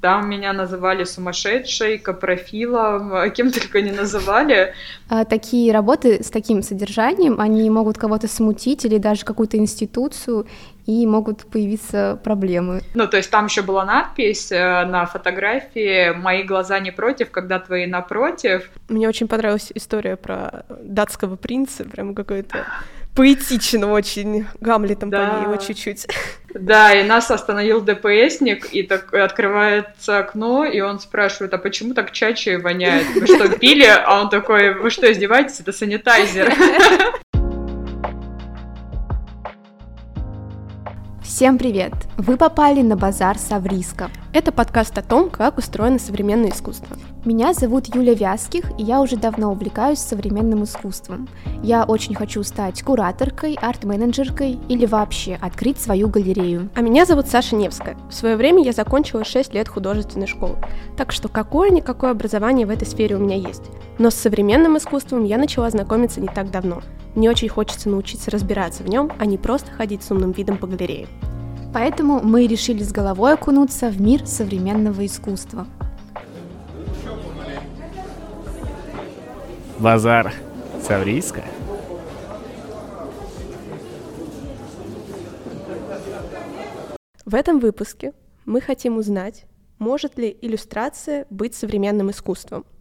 Там меня называли сумасшедшей, капрофилом, кем только не называли. А такие работы с таким содержанием, они могут кого-то смутить или даже какую-то институцию, и могут появиться проблемы. Ну, то есть там еще была надпись э, на фотографии «Мои глаза не против, когда твои напротив». Мне очень понравилась история про датского принца, прям какой-то поэтично очень, Гамлетом да. по его чуть-чуть. Да, и нас остановил ДПСник, и так открывается окно, и он спрашивает, а почему так чачи воняет? Вы что, пили? А он такой, вы что, издеваетесь? Это санитайзер. Всем привет! Вы попали на базар Савриска. Это подкаст о том, как устроено современное искусство. Меня зовут Юля Вязких, и я уже давно увлекаюсь современным искусством. Я очень хочу стать кураторкой, арт-менеджеркой или вообще открыть свою галерею. А меня зовут Саша Невская. В свое время я закончила 6 лет художественной школы, так что какое-никакое образование в этой сфере у меня есть. Но с современным искусством я начала знакомиться не так давно. Мне очень хочется научиться разбираться в нем, а не просто ходить с умным видом по галерее. Поэтому мы решили с головой окунуться в мир современного искусства. Базар Саврийска. В этом выпуске мы хотим узнать, может ли иллюстрация быть современным искусством –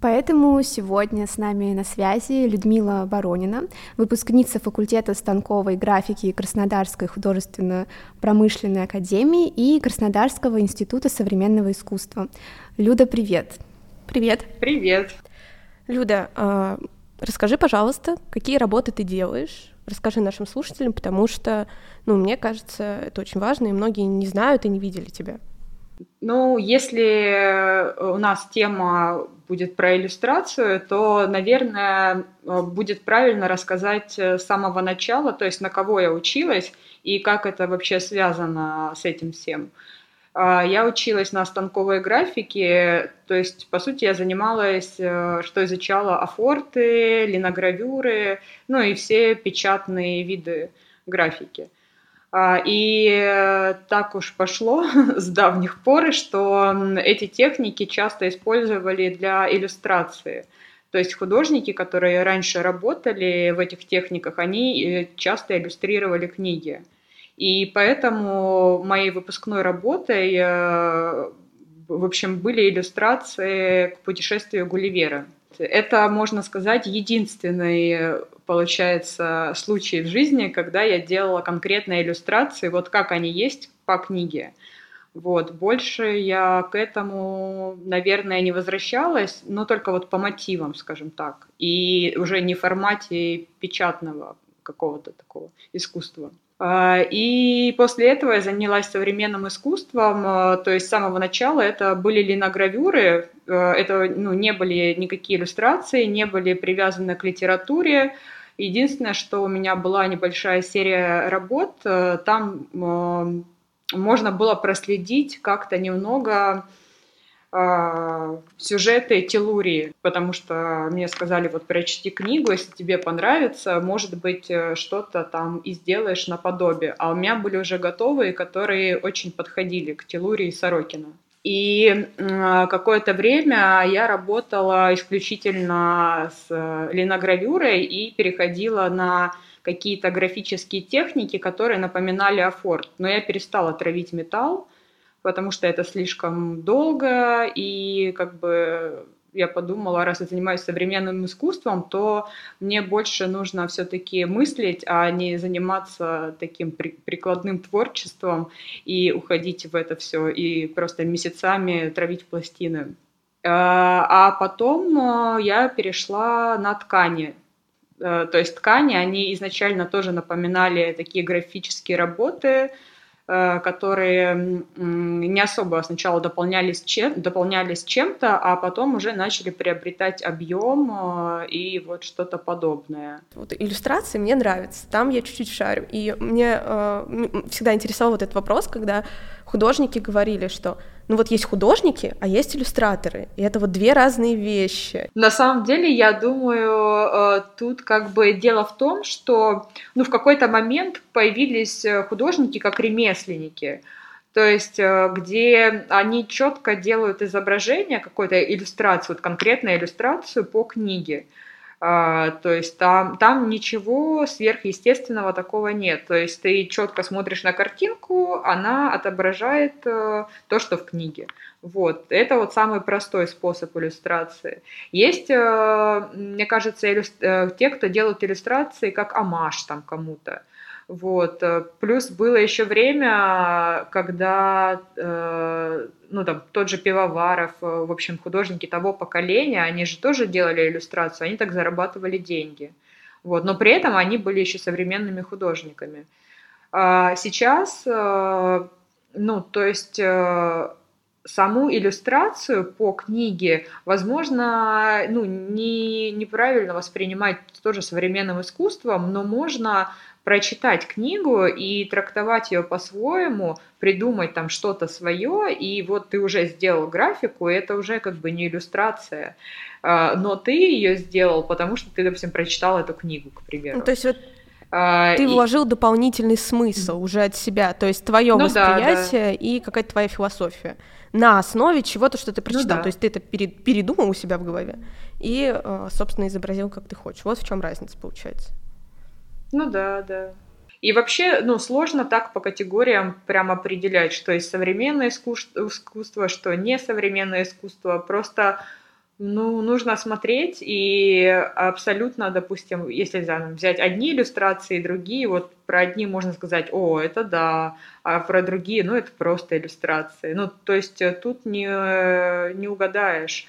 Поэтому сегодня с нами на связи Людмила Баронина, выпускница факультета станковой графики Краснодарской художественно-промышленной академии и Краснодарского института современного искусства. Люда, привет! Привет! Привет! Люда, а, расскажи, пожалуйста, какие работы ты делаешь? Расскажи нашим слушателям, потому что, ну, мне кажется, это очень важно, и многие не знают и не видели тебя. Ну, если у нас тема будет про иллюстрацию, то, наверное, будет правильно рассказать с самого начала, то есть на кого я училась и как это вообще связано с этим всем. А, я училась на станковой графике, то есть, по сути, я занималась, э, что изучала афорты, линогравюры, ну и все печатные виды графики. А, и э, так уж пошло с давних пор, что эти техники часто использовали для иллюстрации. То есть художники, которые раньше работали в этих техниках, они э, часто иллюстрировали книги. И поэтому моей выпускной работой, э, в общем, были иллюстрации к путешествию Гулливера. Это, можно сказать, единственный получается, случаи в жизни, когда я делала конкретные иллюстрации, вот как они есть по книге. Вот, больше я к этому, наверное, не возвращалась, но только вот по мотивам, скажем так, и уже не в формате печатного какого-то такого искусства. А, и после этого я занялась современным искусством, а, то есть с самого начала это были линогравюры, а, это ну, не были никакие иллюстрации, не были привязаны к литературе, Единственное, что у меня была небольшая серия работ, там можно было проследить как-то немного сюжеты Телурии, потому что мне сказали, вот прочти книгу, если тебе понравится, может быть, что-то там и сделаешь наподобие. А у меня были уже готовые, которые очень подходили к Телурии Сорокина. И какое-то время я работала исключительно с э, линогравюрой и переходила на какие-то графические техники, которые напоминали афорт. Но я перестала травить металл, потому что это слишком долго и как бы я подумала, раз я занимаюсь современным искусством, то мне больше нужно все-таки мыслить, а не заниматься таким при прикладным творчеством и уходить в это все и просто месяцами травить пластины. А, а потом э, я перешла на ткани. Э, то есть ткани, они изначально тоже напоминали такие графические работы, которые не особо сначала дополнялись, чем, дополнялись чем-то, а потом уже начали приобретать объем э, и вот что-то подобное. Вот иллюстрации мне нравятся, там я чуть-чуть шарю. И мне э, всегда интересовал вот этот вопрос, когда художники говорили, что ну вот есть художники, а есть иллюстраторы, и это вот две разные вещи. На самом деле, я думаю, э, тут как бы дело в том, что ну в какой-то момент появились э, художники как ремесленники. То есть, э, где они четко делают изображение, какой-то иллюстрацию, вот конкретную иллюстрацию по книге. А, то есть там, там ничего сверхъестественного такого нет. То есть ты четко смотришь на картинку, она отображает э, то, что в книге. Вот. Это вот самый простой способ иллюстрации. Есть, э, мне кажется, иллюстр... те, кто делают иллюстрации как амаш там кому-то. Вот. Э, плюс было еще время, когда э, ну, там, тот же Пивоваров, э, в общем, художники того поколения, они же тоже делали иллюстрацию, они так зарабатывали деньги. Вот. Но при этом они были еще современными художниками. А сейчас, ну, то есть саму иллюстрацию по книге, возможно, ну, не, неправильно воспринимать тоже современным искусством, но можно прочитать книгу и трактовать ее по-своему, придумать там что-то свое, и вот ты уже сделал графику, и это уже как бы не иллюстрация, а, но ты ее сделал, потому что ты, допустим, прочитал эту книгу, к примеру. Ну, то есть вот а, ты и... вложил дополнительный смысл уже от себя, то есть твое ну, восприятие да, да. и какая-то твоя философия на основе чего-то, что ты прочитал. Ну, да. То есть ты это передумал у себя в голове и, а, собственно, изобразил, как ты хочешь. Вот в чем разница получается. Ну да, да. И вообще, ну, сложно так по категориям прям определять, что есть современное искусство, что не современное искусство. Просто, ну, нужно смотреть и абсолютно, допустим, если взять одни иллюстрации, другие, вот про одни можно сказать, о, это да, а про другие, ну, это просто иллюстрации. Ну, то есть тут не, не угадаешь.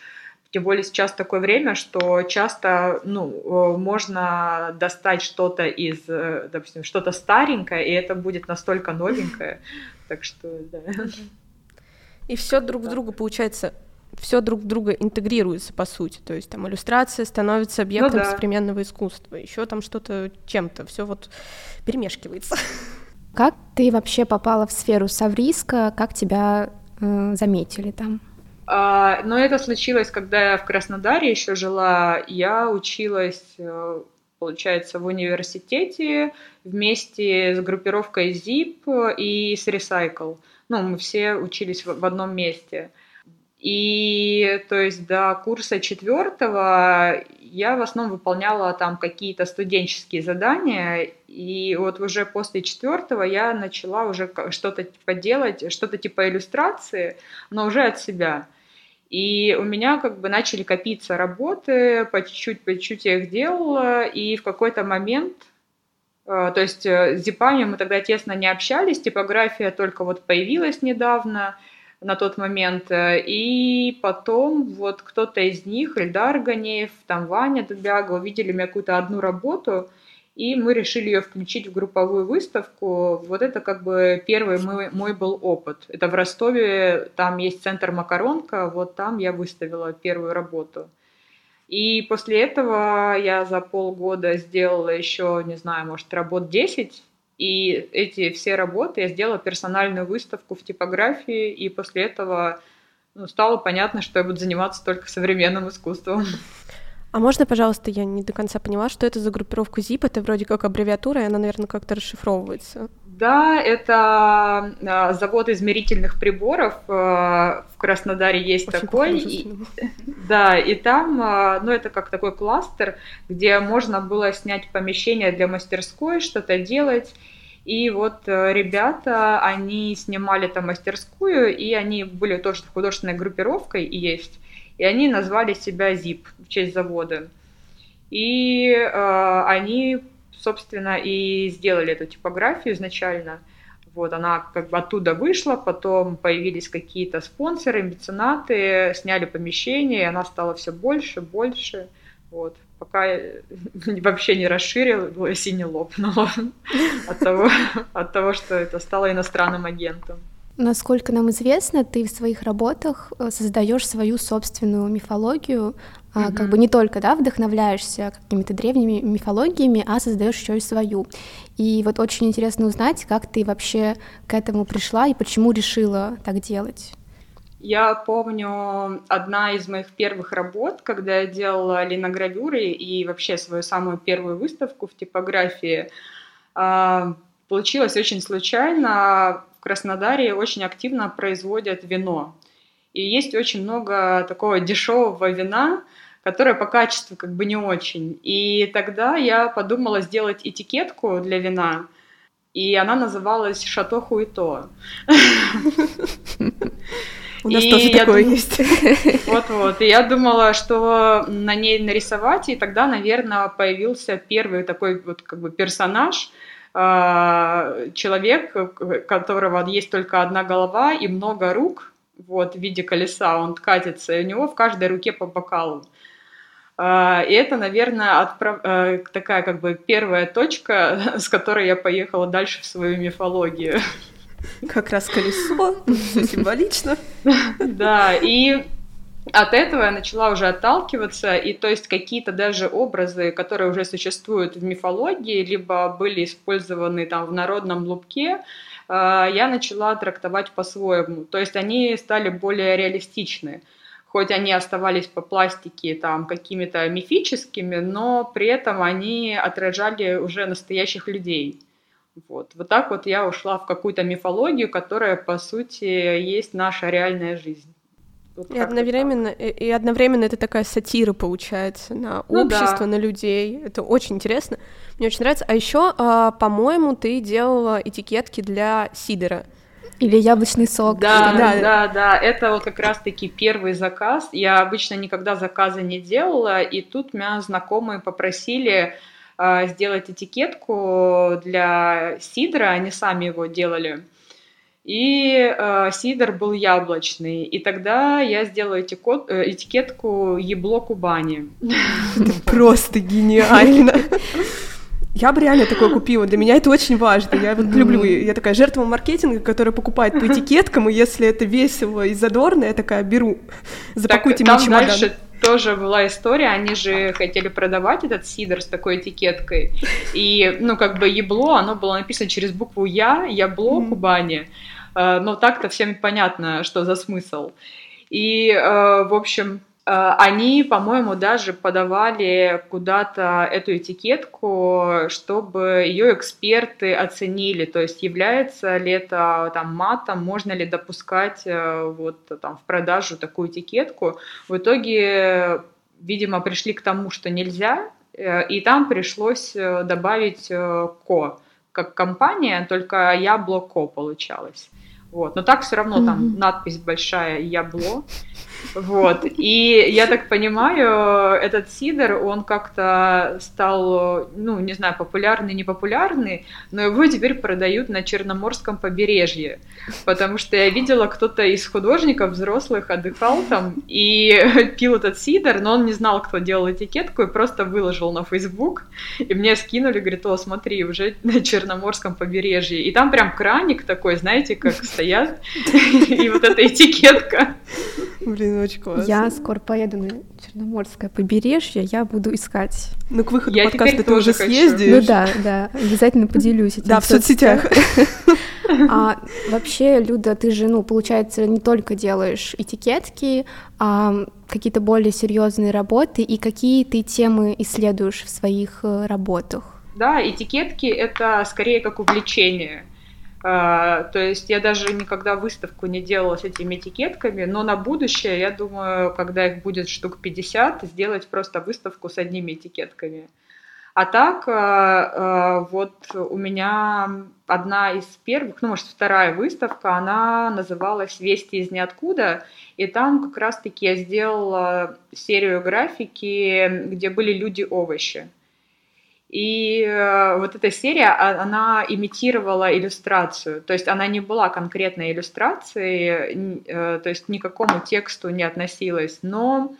Тем более сейчас такое время, что часто ну, можно достать что-то из, э, допустим, что-то старенькое, и это будет настолько новенькое. Так что, да. И все друг в друга, получается, все друг друга интегрируется, по сути. То есть там иллюстрация становится объектом ну, да. современного искусства, еще там что-то чем-то, все вот перемешкивается. Как ты вообще попала в сферу Савриска? Как тебя э, заметили там? А, но это случилось, когда я в Краснодаре еще жила. Я училась, э, получается, в университете вместе с группировкой ZIP и с Recycle. Ну, мы все учились в одном месте. И то есть до курса четвертого я в основном выполняла там какие-то студенческие задания, и вот уже после четвертого я начала уже что-то типа что-то типа иллюстрации, но уже от себя. И у меня как бы начали копиться работы, по чуть-чуть, по чуть-чуть я их делала, и в какой-то момент, э, то есть э, с зипами мы тогда тесно не общались, типография только вот появилась недавно на тот момент, э, и потом вот кто-то из них, Эльдар Ганеев, там Ваня Дубяга, увидели у меня какую-то одну работу – и мы решили ее включить в групповую выставку. Вот это как бы первый мой, мой был опыт. Это в Ростове, там есть центр Макаронка, вот там я выставила первую работу. И после этого я за полгода сделала еще, не знаю, может, работ 10, и эти все работы я сделала персональную выставку в типографии, и после этого ну, стало понятно, что я буду заниматься только современным искусством. А можно, пожалуйста, я не до конца поняла, что это за группировку ZIP? Это вроде как аббревиатура, и она, наверное, как-то расшифровывается. Да, это а, завод измерительных приборов. А, в Краснодаре есть Очень такой. И, да, и там, а, ну, это как такой кластер, где можно было снять помещение для мастерской, что-то делать. И вот э, ребята, они снимали там мастерскую, и они были тоже художественной группировкой, и есть и они назвали себя ZIP в честь завода. И э, они, собственно, и сделали эту типографию изначально. Вот она как бы оттуда вышла, потом появились какие-то спонсоры, меценаты, сняли помещение, и она стала все больше, больше. Вот. Пока вообще не расширилась и не лопнула от того, от того, что это стало иностранным агентом. Насколько нам известно, ты в своих работах э, создаешь свою собственную мифологию, mm-hmm. как бы не только да, вдохновляешься какими-то древними мифологиями, а создаешь еще и свою. И вот очень интересно узнать, как ты вообще к этому пришла и почему решила так делать. Я помню одна из моих первых работ, когда я делала линогравюры и вообще свою самую первую выставку в типографии. А, получилось очень случайно Краснодаре очень активно производят вино. И есть очень много такого дешевого вина, которое по качеству как бы не очень. И тогда я подумала сделать этикетку для вина, и она называлась «Шато Хуито». У нас тоже такое есть. Вот-вот. И я думала, что на ней нарисовать, и тогда, наверное, появился первый такой вот как бы персонаж, человек, у которого есть только одна голова и много рук, вот, в виде колеса, он катится, и у него в каждой руке по бокалу. А, и это, наверное, отправ... Э, такая как бы первая точка, с которой я поехала дальше в свою мифологию. Как раз колесо, символично. Да, и от этого я начала уже отталкиваться, и то есть какие-то даже образы, которые уже существуют в мифологии, либо были использованы там в народном лубке, э, я начала трактовать по-своему. То есть они стали более реалистичны. Хоть они оставались по пластике там какими-то мифическими, но при этом они отражали уже настоящих людей. Вот. вот так вот я ушла в какую-то мифологию, которая, по сути, есть наша реальная жизнь. Вот и, одновременно, и, и одновременно это такая сатира получается на ну, общество, да. на людей. Это очень интересно. Мне очень нравится. А еще, а, по-моему, ты делала этикетки для сидера. Или яблочный сок. Да, да, да, да. Это вот как раз-таки первый заказ. Я обычно никогда заказы не делала, и тут меня знакомые попросили а, сделать этикетку для сидра, они сами его делали. И э, сидр был яблочный. И тогда я сделала этикот, э, этикетку «Ебло Кубани». Это просто гениально. Я бы реально такое купила. Для меня это очень важно. Я вот люблю. Я такая жертва маркетинга, которая покупает по этикеткам, и если это весело и задорно, я такая беру. Запакуйте так, мне чемодан. Дальше тоже была история, они же хотели продавать этот сидр с такой этикеткой, и, ну, как бы ебло, оно было написано через букву Я, ябло, Кубани, э, но так-то всем понятно, что за смысл. И, э, в общем, они, по-моему, даже подавали куда-то эту этикетку, чтобы ее эксперты оценили, то есть является ли это там матом, можно ли допускать э, вот там в продажу такую этикетку. В итоге, видимо, пришли к тому, что нельзя, э, и там пришлось добавить ко как компания, только яблоко получалось. Вот. Но так все равно mm-hmm. там надпись большая «Ябло». Вот. И я так понимаю, этот сидр, он как-то стал, ну, не знаю, популярный, непопулярный, но его теперь продают на Черноморском побережье. Потому что я видела, кто-то из художников взрослых отдыхал там и пил этот сидр, но он не знал, кто делал этикетку, и просто выложил на Facebook. И мне скинули, говорит, о, смотри, уже на Черноморском побережье. И там прям краник такой, знаете, как стоят, и вот эта этикетка. Блин, очень классно. Я скоро поеду на Черноморское побережье, я буду искать. Ну, к выходу я подкаста ты уже хочу. съездишь. Ну да, да, обязательно поделюсь этим Да, в соцсетях. А вообще, Люда, ты же, ну, получается, не только делаешь этикетки, а какие-то более серьезные работы, и какие ты темы исследуешь в своих э, работах? Да, этикетки — это скорее как увлечение. А, то есть я даже никогда выставку не делала с этими этикетками, но на будущее, я думаю, когда их будет штук 50, сделать просто выставку с одними этикетками. А так, а, а, вот у меня одна из первых, ну, может, вторая выставка, она называлась «Вести из ниоткуда», и там как раз-таки я сделала серию графики, где были люди-овощи. И э, вот эта серия, а, она имитировала иллюстрацию, то есть она не была конкретной иллюстрацией, э, то есть ни к какому тексту не относилась, но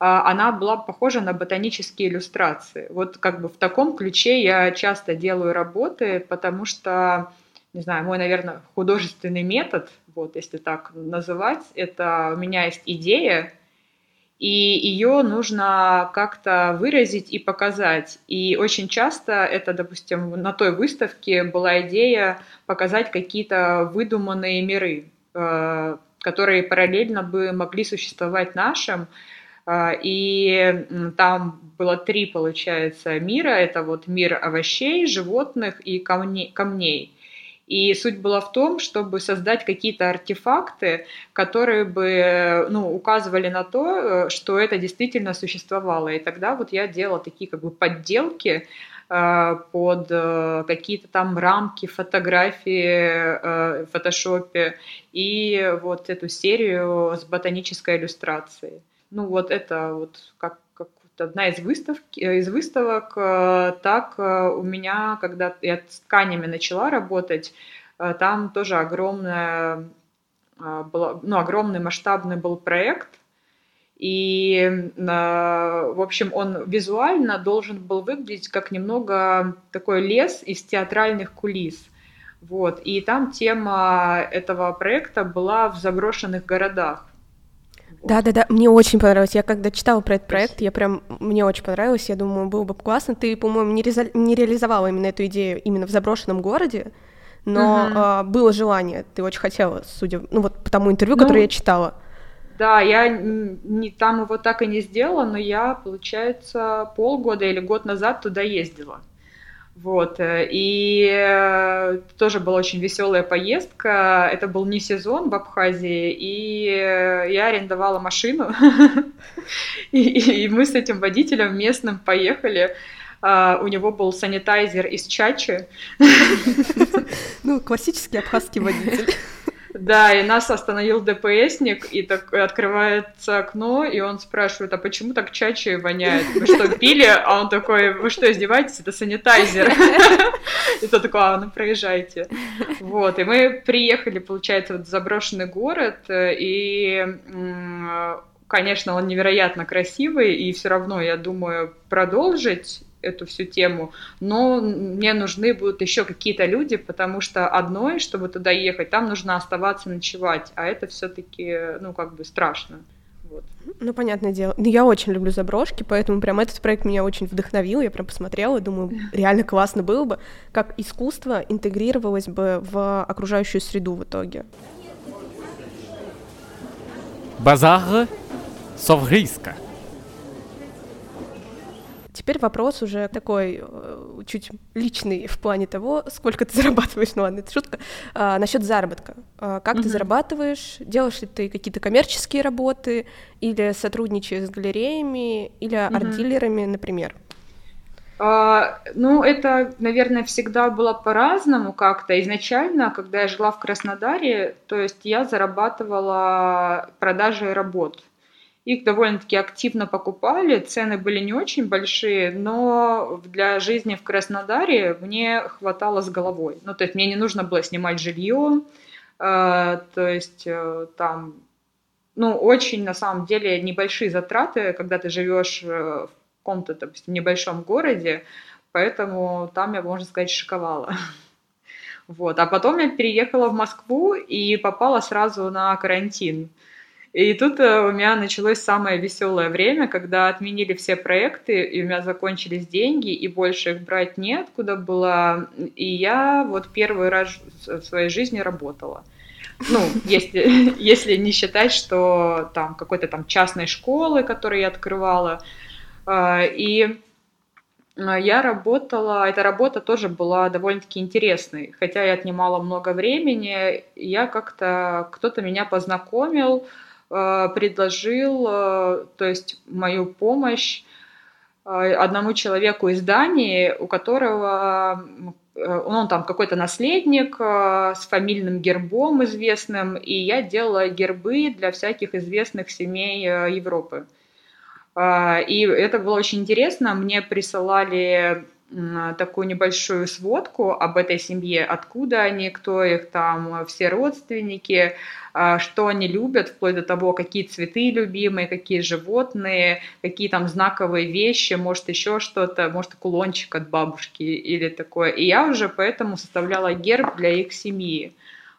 а, она была похожа на ботанические иллюстрации. Вот как бы в таком ключе я часто делаю работы, потому что, не знаю, мой, наверное, художественный метод, вот если так называть, это у меня есть идея, и ее нужно как-то выразить и показать. И очень часто это, допустим, на той выставке была идея показать какие-то выдуманные миры, э, которые параллельно бы могли существовать нашим. Э, и там было три, получается, мира. Это вот мир овощей, животных и камней. И суть была в том, чтобы создать какие-то артефакты, которые бы ну, указывали на то, что это действительно существовало. И тогда вот я делала такие как бы подделки, Э, под э, какие-то там рамки, фотографии э, в фотошопе и вот эту серию с ботанической иллюстрацией. Ну вот это вот как одна из, выставки, из выставок. Так у меня, когда я с тканями начала работать, там тоже огромная, ну, огромный масштабный был проект, и, в общем, он визуально должен был выглядеть как немного такой лес из театральных кулис. Вот. И там тема этого проекта была в заброшенных городах. Да, да, да, мне очень понравилось. Я когда читала про этот проект, я прям мне очень понравилось. Я думаю, было бы классно. Ты, по-моему, не, реза... не реализовала именно эту идею именно в заброшенном городе, но угу. а, было желание. Ты очень хотела, судя, ну вот по тому интервью, ну, которое я читала. Да, я не, там его так и не сделала, но я, получается, полгода или год назад туда ездила. Вот, э, и э, тоже была очень веселая поездка. Это был не сезон в Абхазии, и э, я арендовала машину, и мы с этим водителем местным поехали. А, у него был санитайзер из чачи. Ну, классический абхазский водитель. Да, и нас остановил ДПСник, и так открывается окно, и он спрашивает, а почему так чачи воняет? Вы что, пили? А он такой, вы что, издеваетесь? Это санитайзер. И тот такой, а, ну проезжайте. Вот, и мы приехали, получается, в заброшенный город, и конечно, он невероятно красивый, и все равно, я думаю, продолжить эту всю тему, но мне нужны будут еще какие-то люди, потому что одной, чтобы туда ехать, там нужно оставаться ночевать, а это все-таки, ну, как бы страшно. Вот. Ну, понятное дело. Ну, я очень люблю заброшки, поэтому прям этот проект меня очень вдохновил. Я прям посмотрела думаю, реально классно было бы, как искусство интегрировалось бы в окружающую среду в итоге. Базар совриска. Теперь вопрос уже такой э, чуть личный в плане того, сколько ты зарабатываешь. Ну ладно, это шутка. А, насчет заработка. А, как mm-hmm. ты зарабатываешь? Делаешь ли ты какие-то коммерческие работы или сотрудничаешь с галереями или mm-hmm. арт-дилерами, например? Uh, ну, это, наверное, всегда было по-разному как-то. Изначально, когда я жила в Краснодаре, то есть я зарабатывала продажей работ. Их довольно-таки активно покупали, цены были не очень большие, но для жизни в Краснодаре мне хватало с головой. Ну, то есть мне не нужно было снимать жилье, э, то есть э, там, ну, очень на самом деле небольшие затраты, когда ты живешь э, в каком-то, допустим, небольшом городе, поэтому там я, можно сказать, шиковала. Вот. А потом я переехала в Москву и попала сразу на карантин. И тут э, у меня началось самое веселое время, когда отменили все проекты, и у меня закончились деньги, и больше их брать неоткуда было. И я вот первый раз в своей жизни работала. Ну, если, если не считать, что там какой-то там частной школы, которую я открывала. А, и а, я работала, эта работа тоже была довольно-таки интересной, хотя я отнимала много времени, я как-то, кто-то меня познакомил, предложил, э, то есть мою помощь э, одному человеку из Дании, у которого он там какой-то наследник с фамильным гербом известным, и я делала гербы для всяких известных семей Европы. И это было очень интересно. Мне присылали такую небольшую сводку об этой семье, откуда они, кто их там, все родственники, а, что они любят, вплоть до того, какие цветы любимые, какие животные, какие там знаковые вещи, может еще что-то, может кулончик от бабушки или такое. И я уже поэтому составляла герб для их семьи.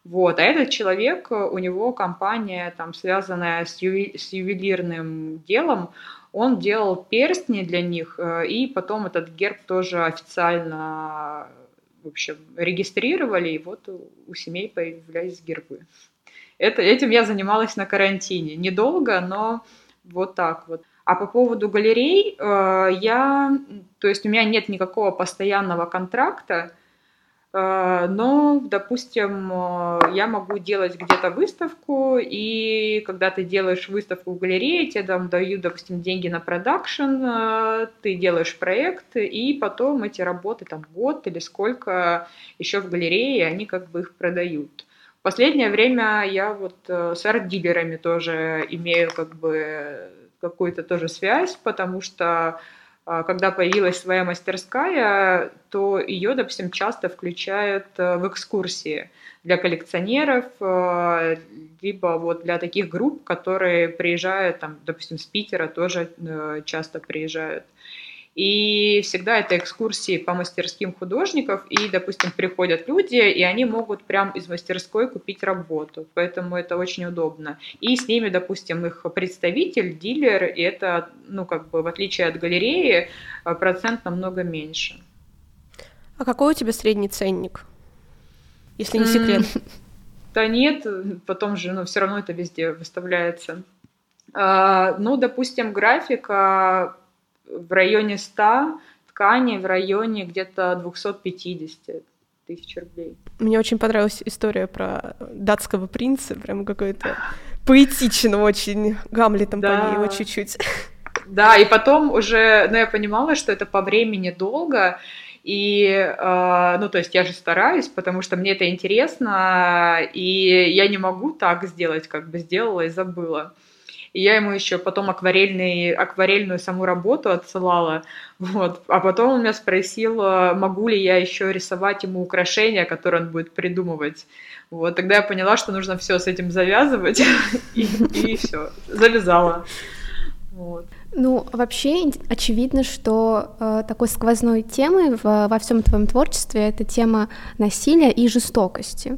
Вот. А этот человек, у него компания, там, связанная с ювелирным делом, он делал перстни для них, э, и потом этот герб тоже официально в общем, регистрировали, и вот у семей появлялись гербы. Это, этим я занималась на карантине. Недолго, но вот так вот. А по поводу галерей, э, я, то есть у меня нет никакого постоянного контракта, но, допустим, э, я могу делать где-то выставку, и когда ты делаешь выставку в галерее, тебе там дают, допустим, деньги на продакшн, э, ты делаешь проект, и потом эти работы там год или сколько еще в галерее, они как бы их продают. Последнее время я вот с арт-дилерами тоже имею как бы какую-то тоже связь, потому что когда появилась своя мастерская, то ее, допустим, часто включают э, в экскурсии для коллекционеров, э, либо вот для таких групп, которые приезжают, там, допустим, с Питера тоже э, часто приезжают. И всегда это экскурсии по мастерским художников, и, допустим, приходят люди, и они могут прям из мастерской купить работу, поэтому это очень удобно. И с ними, допустим, их представитель, дилер, и это, ну, как бы, в отличие от галереи, процент намного меньше. А какой у тебя средний ценник, если не секрет? Да нет, потом же, ну, все равно это везде выставляется. А, ну, допустим, графика в районе 100, ткани в районе где-то 250 тысяч рублей. Мне очень понравилась история про датского принца, прям какой-то поэтично очень, Гамлетом да. по его чуть-чуть. Да, и потом уже, ну, я понимала, что это по времени долго, и, э, ну, то есть я же стараюсь, потому что мне это интересно, и я не могу так сделать, как бы сделала и забыла. И я ему еще потом акварельный, акварельную саму работу отсылала. Вот. А потом он меня спросил, могу ли я еще рисовать ему украшения, которые он будет придумывать. Вот. Тогда я поняла, что нужно все с этим завязывать. И, все, завязала. Ну, вообще очевидно, что э, такой сквозной темой в, во всем твоем творчестве это тема насилия и жестокости.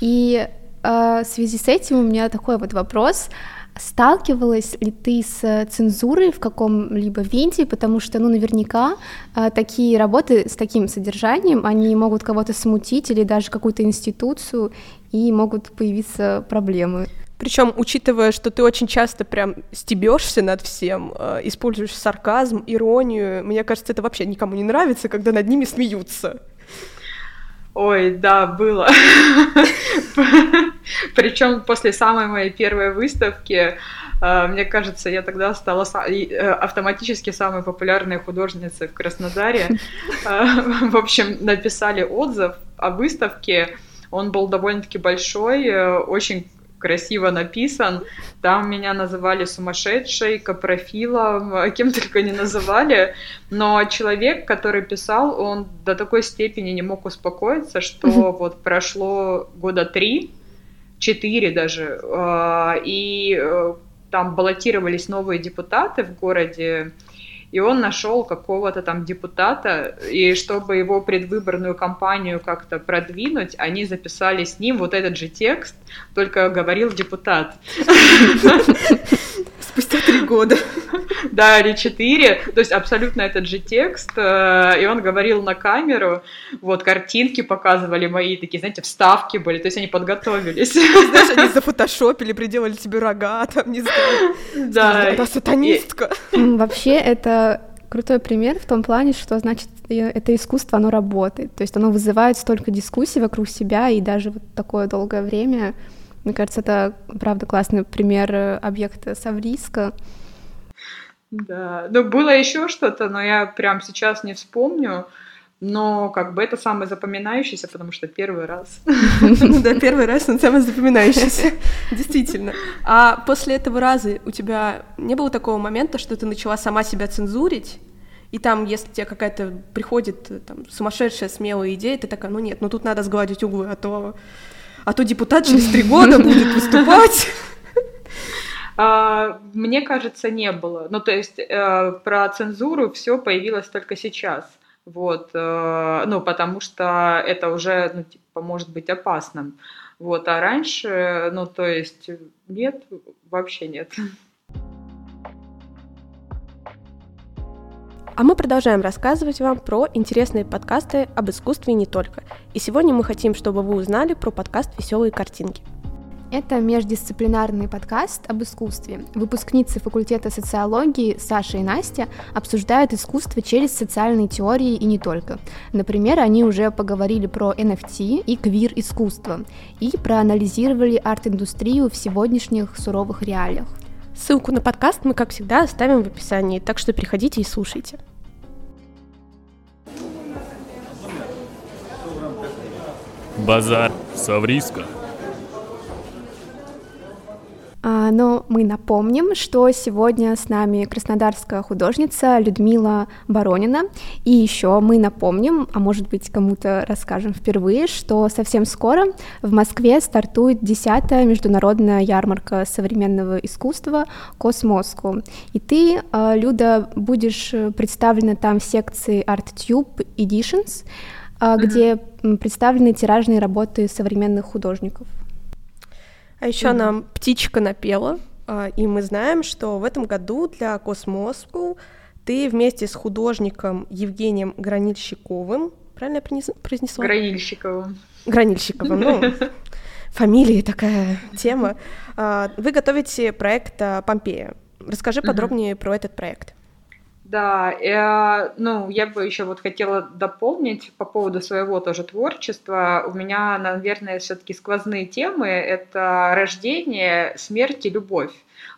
И э, в связи с этим у меня такой вот вопрос. Сталкивалась ли ты с цензурой в каком-либо виде, потому что, ну, наверняка э, такие работы с таким содержанием, они могут кого-то смутить или даже какую-то институцию, и могут появиться проблемы. Причем, учитывая, что ты очень часто прям стебешься над всем, э, используешь сарказм, иронию, мне кажется, это вообще никому не нравится, когда над ними смеются. Ой, да, было. Причем после самой моей первой выставки, э, мне кажется, я тогда стала э, автоматически самой популярной художницей в Краснодаре. Э, в общем, написали отзыв о выставке. Он был довольно-таки большой, очень красиво написан. Там меня называли сумасшедшей, капрофилом, кем только не называли. Но человек, который писал, он до такой степени не мог успокоиться, что вот прошло года три, четыре даже, а, и э, там баллотировались новые депутаты в городе, и он нашел какого-то там депутата, и чтобы его предвыборную кампанию как-то продвинуть, они записали с ним вот этот же текст, только говорил депутат. Спустя три года. Да, или четыре. То есть абсолютно этот же текст. Э, и он говорил на камеру. Вот картинки показывали мои, такие, знаете, вставки были. То есть они подготовились. Знаешь, они зафотошопили, приделали тебе рога, там, не знаю. Да. Это сатанистка. Вообще, это крутой пример в том плане, что, значит, это искусство, оно работает. То есть оно вызывает столько дискуссий вокруг себя, и даже вот такое долгое время мне кажется, это, правда, классный пример э, объекта Савриска. Да, ну было еще что-то, но я прям сейчас не вспомню. Но как бы это самое запоминающееся, потому что первый раз. Ну да, первый раз он самый запоминающийся. Действительно. А после этого раза у тебя не было такого момента, что ты начала сама себя цензурить? И там, если тебе какая-то приходит там, сумасшедшая смелая идея, ты такая, ну нет, ну тут надо сгладить углы, а то а то депутат через три года будет выступать. А, мне кажется, не было. Ну, то есть э, про цензуру все появилось только сейчас. Вот, э, ну, потому что это уже, ну, типа, может быть опасным. Вот, а раньше, ну, то есть, нет, вообще нет. А мы продолжаем рассказывать вам про интересные подкасты об искусстве и не только. И сегодня мы хотим, чтобы вы узнали про подкаст «Веселые картинки». Это междисциплинарный подкаст об искусстве. Выпускницы факультета социологии Саша и Настя обсуждают искусство через социальные теории и не только. Например, они уже поговорили про NFT и квир-искусство, и проанализировали арт-индустрию в сегодняшних суровых реалиях. Ссылку на подкаст мы, как всегда, оставим в описании, так что приходите и слушайте. Базар Савриска. А, но мы напомним, что сегодня с нами краснодарская художница Людмила Баронина. И еще мы напомним, а может быть кому-то расскажем впервые, что совсем скоро в Москве стартует 10-я международная ярмарка современного искусства «Космоску». И ты, а, Люда, будешь представлена там в секции ArtTube Editions, mm-hmm. где представлены тиражные работы современных художников. А еще mm-hmm. нам птичка напела, а, и мы знаем, что в этом году для Космоску ты вместе с художником Евгением Гранильщиковым, правильно я произнесла? Гранильщиковым. Гранильщиковым, ну, фамилия такая тема. А, вы готовите проект Помпея. Расскажи подробнее про этот проект. Да, э, ну, я бы еще вот хотела дополнить по поводу своего тоже творчества. У меня, наверное, все-таки сквозные темы — это рождение, смерть и любовь.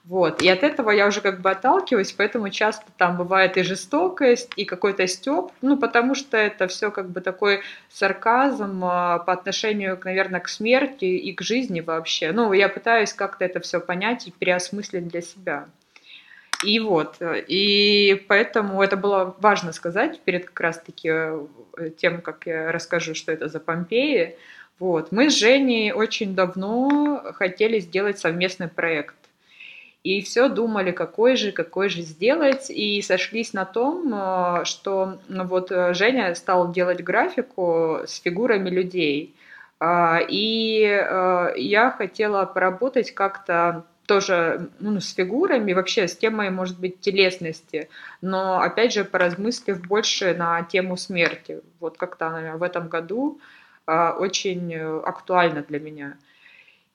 Вот. И от этого я уже как бы отталкиваюсь, поэтому часто там бывает и жестокость, и какой-то степ, ну, потому что это все как бы такой сарказм а, по отношению, наверное, к смерти и к жизни вообще. Ну, я пытаюсь как-то это все понять и переосмыслить для себя. И вот, и поэтому это было важно сказать перед как раз-таки э, тем, как я расскажу, что это за Помпеи. Вот. Мы с Женей очень давно хотели сделать совместный проект. И все думали, какой же, какой же сделать, и сошлись на том, э, что ну, вот Женя стал делать графику с фигурами людей. А, и э, я хотела поработать как-то тоже ну, с фигурами, вообще с темой, может быть, телесности, но, опять же, поразмыслив больше на тему смерти. Вот как-то она в этом году э, очень актуальна для меня.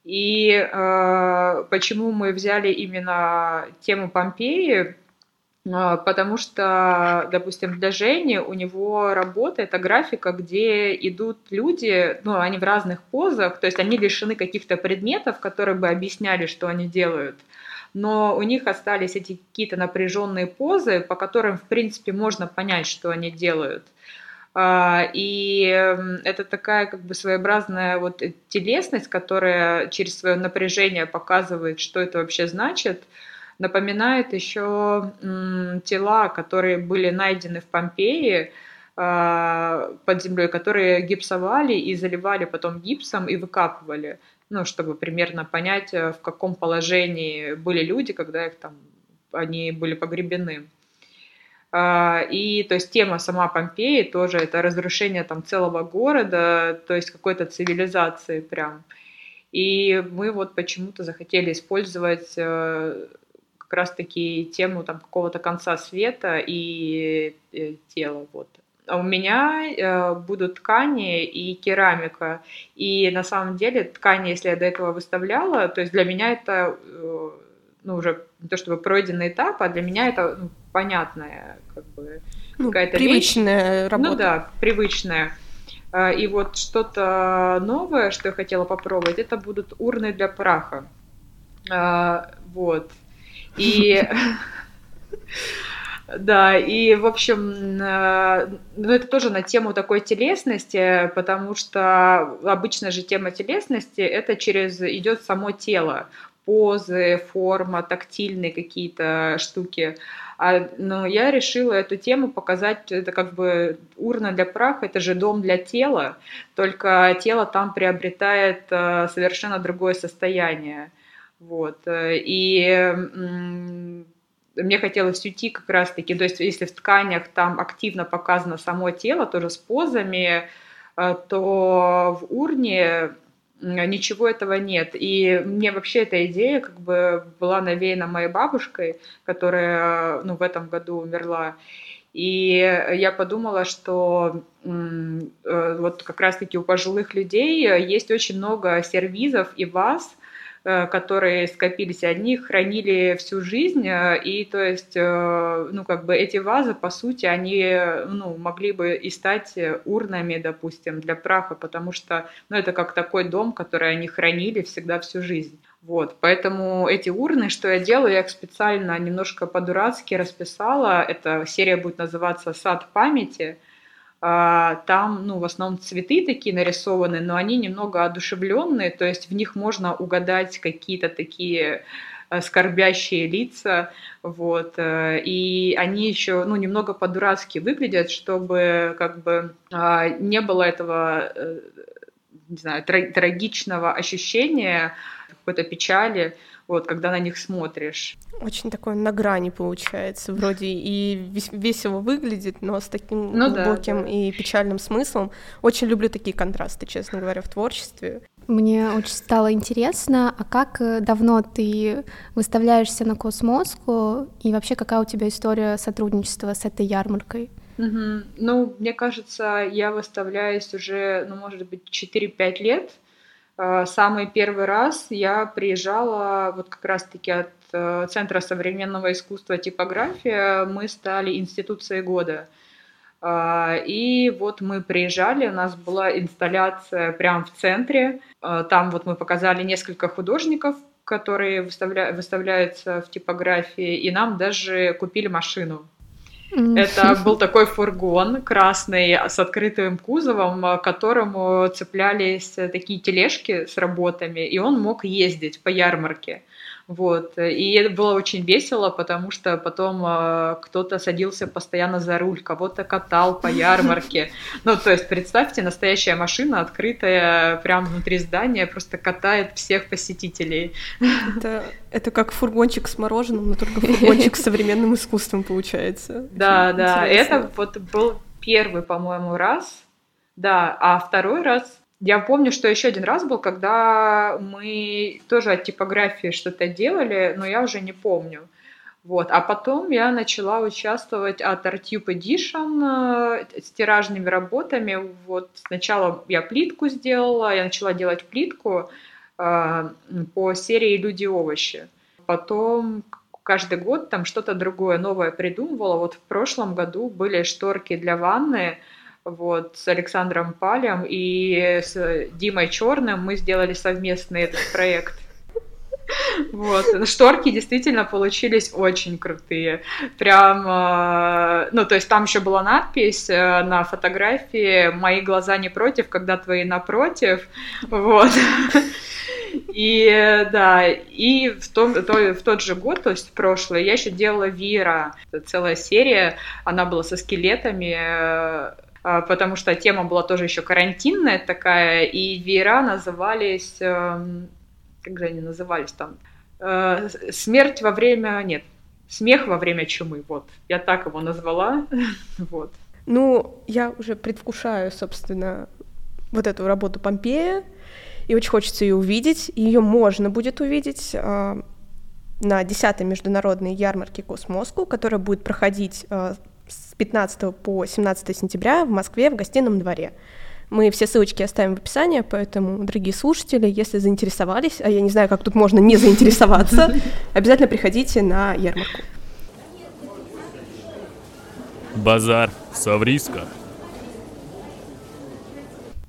И э, почему мы взяли именно тему Помпеи, а, потому что, допустим, для Жени у него работа это графика, где идут люди, ну, они в разных позах, то есть они лишены каких-то предметов, которые бы объясняли, что они делают. Но у них остались эти какие-то напряженные позы, по которым, в принципе, можно понять, что они делают. А, и это такая как бы своеобразная вот телесность, которая через свое напряжение показывает, что это вообще значит – напоминает еще тела, которые были найдены в Помпеи а, под землей, которые гипсовали и заливали потом гипсом и выкапывали, ну, чтобы примерно понять, э, в каком положении были люди, когда их там, они были погребены. А, и то есть тема сама Помпеи тоже это разрушение там целого города, то есть какой-то цивилизации прям. И мы вот почему-то захотели использовать э, как раз-таки тему там какого-то конца света и, э, тела. Вот. А у меня э, будут ткани и керамика. И на самом деле ткани, если я до этого выставляла, то есть для меня это э, ну, уже не то чтобы пройденный этап, а для меня это ну, понятная как бы ну, какая-то привычная вещь. работа. Ну да, привычная. Э, и вот что-то новое, что я хотела попробовать, это будут урны для праха. Э, вот. И да, и, в общем, э, ну, это тоже на тему такой телесности, потому что обычная же тема телесности это через идет само тело, позы, форма, тактильные какие-то штуки. А, но я решила эту тему показать, это как бы урна для праха, это же дом для тела, только тело там приобретает э, совершенно другое состояние. Вот. Э, и мне хотелось уйти как раз-таки, то есть если в тканях там активно показано само тело, тоже с позами, э, то в урне ничего этого нет. И мне вообще эта идея как бы была навеяна моей бабушкой, которая ну, в этом году умерла. И я подумала, что э, вот как раз-таки у пожилых людей есть очень много сервизов и ваз, Э, которые скопились, одни хранили всю жизнь, э, и то есть, э, ну, как бы эти вазы, по сути, они, ну, могли бы и стать урнами, допустим, для праха, потому что, ну, это как такой дом, который они хранили всегда всю жизнь. Вот, поэтому эти урны, что я делаю, я их специально немножко по-дурацки расписала. Эта серия будет называться «Сад памяти», там, ну, в основном цветы такие нарисованы, но они немного одушевленные, то есть в них можно угадать какие-то такие э, скорбящие лица, вот, э, и они еще, ну, немного по-дурацки выглядят, чтобы как бы а, не было этого, э, не знаю, трагичного ощущения, какой-то печали, вот, когда на них смотришь. Очень такое на грани получается, вроде и весело выглядит, но с таким ну, глубоким да, да. и печальным смыслом. Очень люблю такие контрасты, честно говоря, в творчестве. Мне очень стало интересно, а как э, давно ты выставляешься на Космоску, и вообще какая у тебя история сотрудничества с этой ярмаркой? Угу. Ну, мне кажется, я выставляюсь уже, ну, может быть, 4-5 лет. Э, самый первый раз я приезжала вот как раз-таки от э, Центра современного искусства типография. Мы стали институцией года. Э, и вот мы приезжали, у нас была инсталляция прямо в центре. Там вот мы показали несколько художников, которые выставля... выставляются в типографии, и нам даже купили машину это был такой фургон красный с открытым кузовом, к которому цеплялись такие тележки с работами, и он мог ездить по ярмарке. Вот. И это было очень весело, потому что потом э, кто-то садился постоянно за руль, кого-то катал по ярмарке. Ну, то есть, представьте, настоящая машина, открытая прямо внутри здания, просто катает всех посетителей. Это, это как фургончик с мороженым, но только фургончик с современным искусством получается. Да, да. Это вот был первый, по-моему, раз. Да, а второй раз я помню, что еще один раз был, когда мы тоже от типографии что-то делали, но я уже не помню. Вот. А потом я начала участвовать от ArtTube Edition э, с тиражными работами. Вот сначала я плитку сделала, я начала делать плитку э, по серии «Люди-овощи». Потом каждый год там что-то другое новое придумывала. Вот в прошлом году были шторки для ванны, вот, с Александром Палем и с Димой Черным мы сделали совместный этот проект. Вот. Шторки действительно получились очень крутые. Прям, э, ну, то есть там еще была надпись э, на фотографии «Мои глаза не против, когда твои напротив». Вот. И да, и в, том, то, в тот же год, то есть в прошлый, я еще делала Вира. Это целая серия, она была со скелетами, э, потому что тема была тоже еще карантинная такая, и веера назывались, эм, как же они назывались там, э, смерть во время, нет, смех во время чумы, вот, я так его назвала, вот. Ну, я уже предвкушаю, собственно, вот эту работу Помпея, и очень хочется ее увидеть, ее можно будет увидеть э, на 10-й международной ярмарке Космоску, которая будет проходить э, с 15 по 17 сентября в Москве в гостином дворе. Мы все ссылочки оставим в описании, поэтому, дорогие слушатели, если заинтересовались, а я не знаю, как тут можно не заинтересоваться, обязательно приходите на ярмарку. Базар Савриска.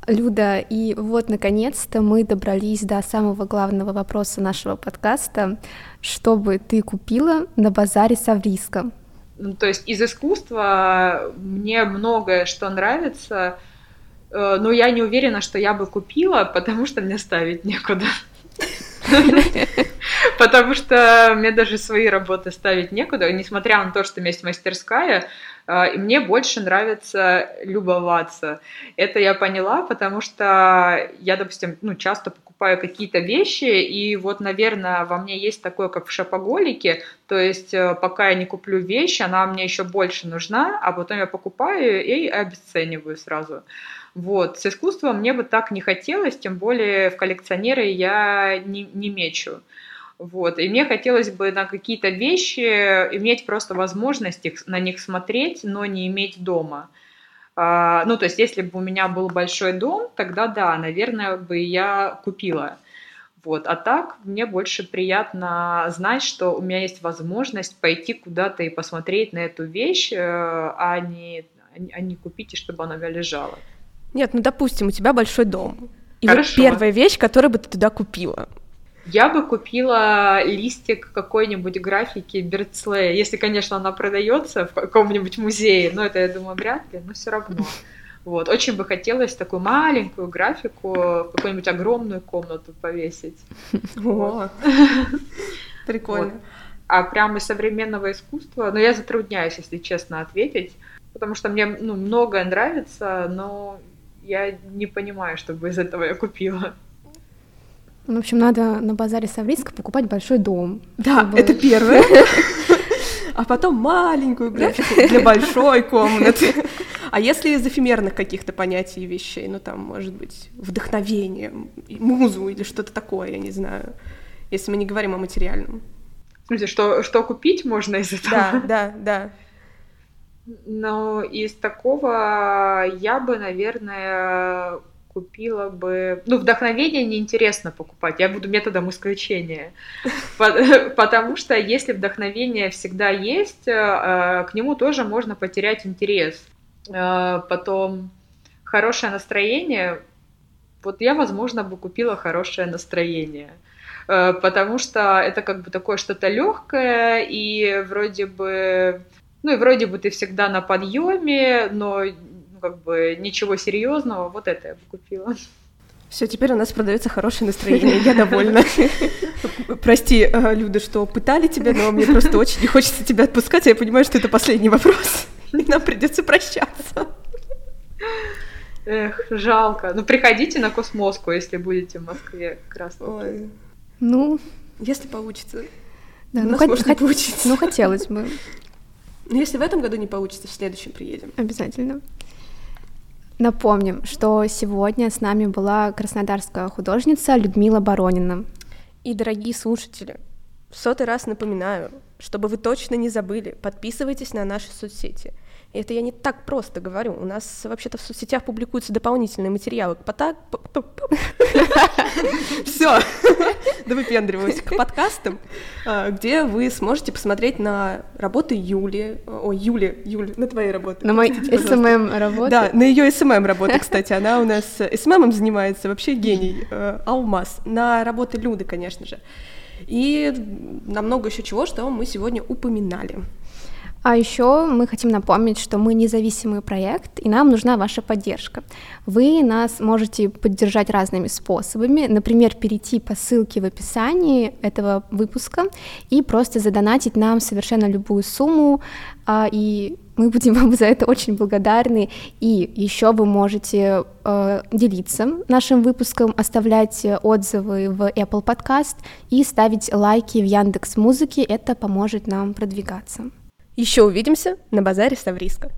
Люда, и вот, наконец-то, мы добрались до самого главного вопроса нашего подкаста. Что бы ты купила на базаре Савриска? Ну, то есть из искусства мне многое что нравится, э, но я не уверена, что я бы купила, потому что мне ставить некуда. Потому что мне даже свои работы ставить некуда, несмотря на то, что у меня есть мастерская, э, мне больше нравится любоваться. Это я поняла, потому что я, допустим, ну, часто покупаю покупаю какие-то вещи, и вот, наверное, во мне есть такое, как в шопоголике, то есть э, пока я не куплю вещь, она мне еще больше нужна, а потом я покупаю и обесцениваю сразу. Вот. С искусством мне бы так не хотелось, тем более в коллекционеры я не, не мечу. Вот. И мне хотелось бы на какие-то вещи иметь просто возможность их, на них смотреть, но не иметь дома. А, ну, то есть, если бы у меня был большой дом, тогда да, наверное, бы я купила. Вот. А так мне больше приятно знать, что у меня есть возможность пойти куда-то и посмотреть на эту вещь, э, а не, а не купить, и чтобы она лежала. Нет, ну допустим, у тебя большой дом. И Хорошо. вот первая вещь, которую бы ты туда купила. Я бы купила листик какой-нибудь графики Берцлея, если, конечно, она продается в каком-нибудь музее, но это, я думаю, вряд ли, но все равно. Вот. Очень бы хотелось такую маленькую графику в какую-нибудь огромную комнату повесить. О, прикольно. А прямо из современного искусства, но ну, я затрудняюсь, если честно, ответить, потому что мне ну, многое нравится, но я не понимаю, чтобы из этого я купила. Ну, в общем, надо на базаре Саврийска покупать большой дом. Да, чтобы... это первое. А потом маленькую графику для большой комнаты. А если из эфемерных каких-то понятий и вещей, ну там, может быть, вдохновение, музу или что-то такое, я не знаю, если мы не говорим о материальном. В смысле, что, что купить можно из этого? Да, да, да. Но из такого я бы, наверное, купила бы... Ну, вдохновение неинтересно покупать, я буду методом исключения. Потому что если вдохновение всегда есть, э, к нему тоже можно потерять интерес. Э, потом хорошее настроение. Вот я, возможно, бы купила хорошее настроение э, потому что это как бы такое что-то легкое, и вроде бы, ну и вроде бы ты всегда на подъеме, но как бы ничего серьезного, вот это я бы купила. Все, теперь у нас продается хорошее настроение, я довольна. Прости, э, Люда, что пытали тебя, но мне просто очень не хочется тебя отпускать, а я понимаю, что это последний вопрос и нам придется прощаться. Эх, жалко. Ну, приходите на Космоску, если будете в Москве как раз Ой. Ну, если получится. Да, ну, может хот- получится. Ну, хотелось бы. Но если в этом году не получится, в следующем приедем. Обязательно. Напомним, что сегодня с нами была краснодарская художница Людмила Боронина. И, дорогие слушатели, в сотый раз напоминаю, чтобы вы точно не забыли, подписывайтесь на наши соцсети. И это я не так просто говорю. У нас вообще-то в соцсетях публикуются дополнительные материалы к пота... Все, да выпендриваюсь к подкастам, а, где вы сможете посмотреть на работы Юли, ой, Юли, Юли, на твоей работы. На моей SMM работы. Да, на ее SMM работы, кстати, она у нас SMM ом занимается, вообще гений, э, алмаз. На работы Люды, конечно же и намного еще чего, что мы сегодня упоминали. А еще мы хотим напомнить, что мы независимый проект, и нам нужна ваша поддержка. Вы нас можете поддержать разными способами, например, перейти по ссылке в описании этого выпуска и просто задонатить нам совершенно любую сумму, а, и мы будем вам за это очень благодарны. И еще вы можете э, делиться нашим выпуском, оставлять отзывы в Apple Podcast и ставить лайки в Яндекс Музыке. Это поможет нам продвигаться. Еще увидимся на базаре Ставриска.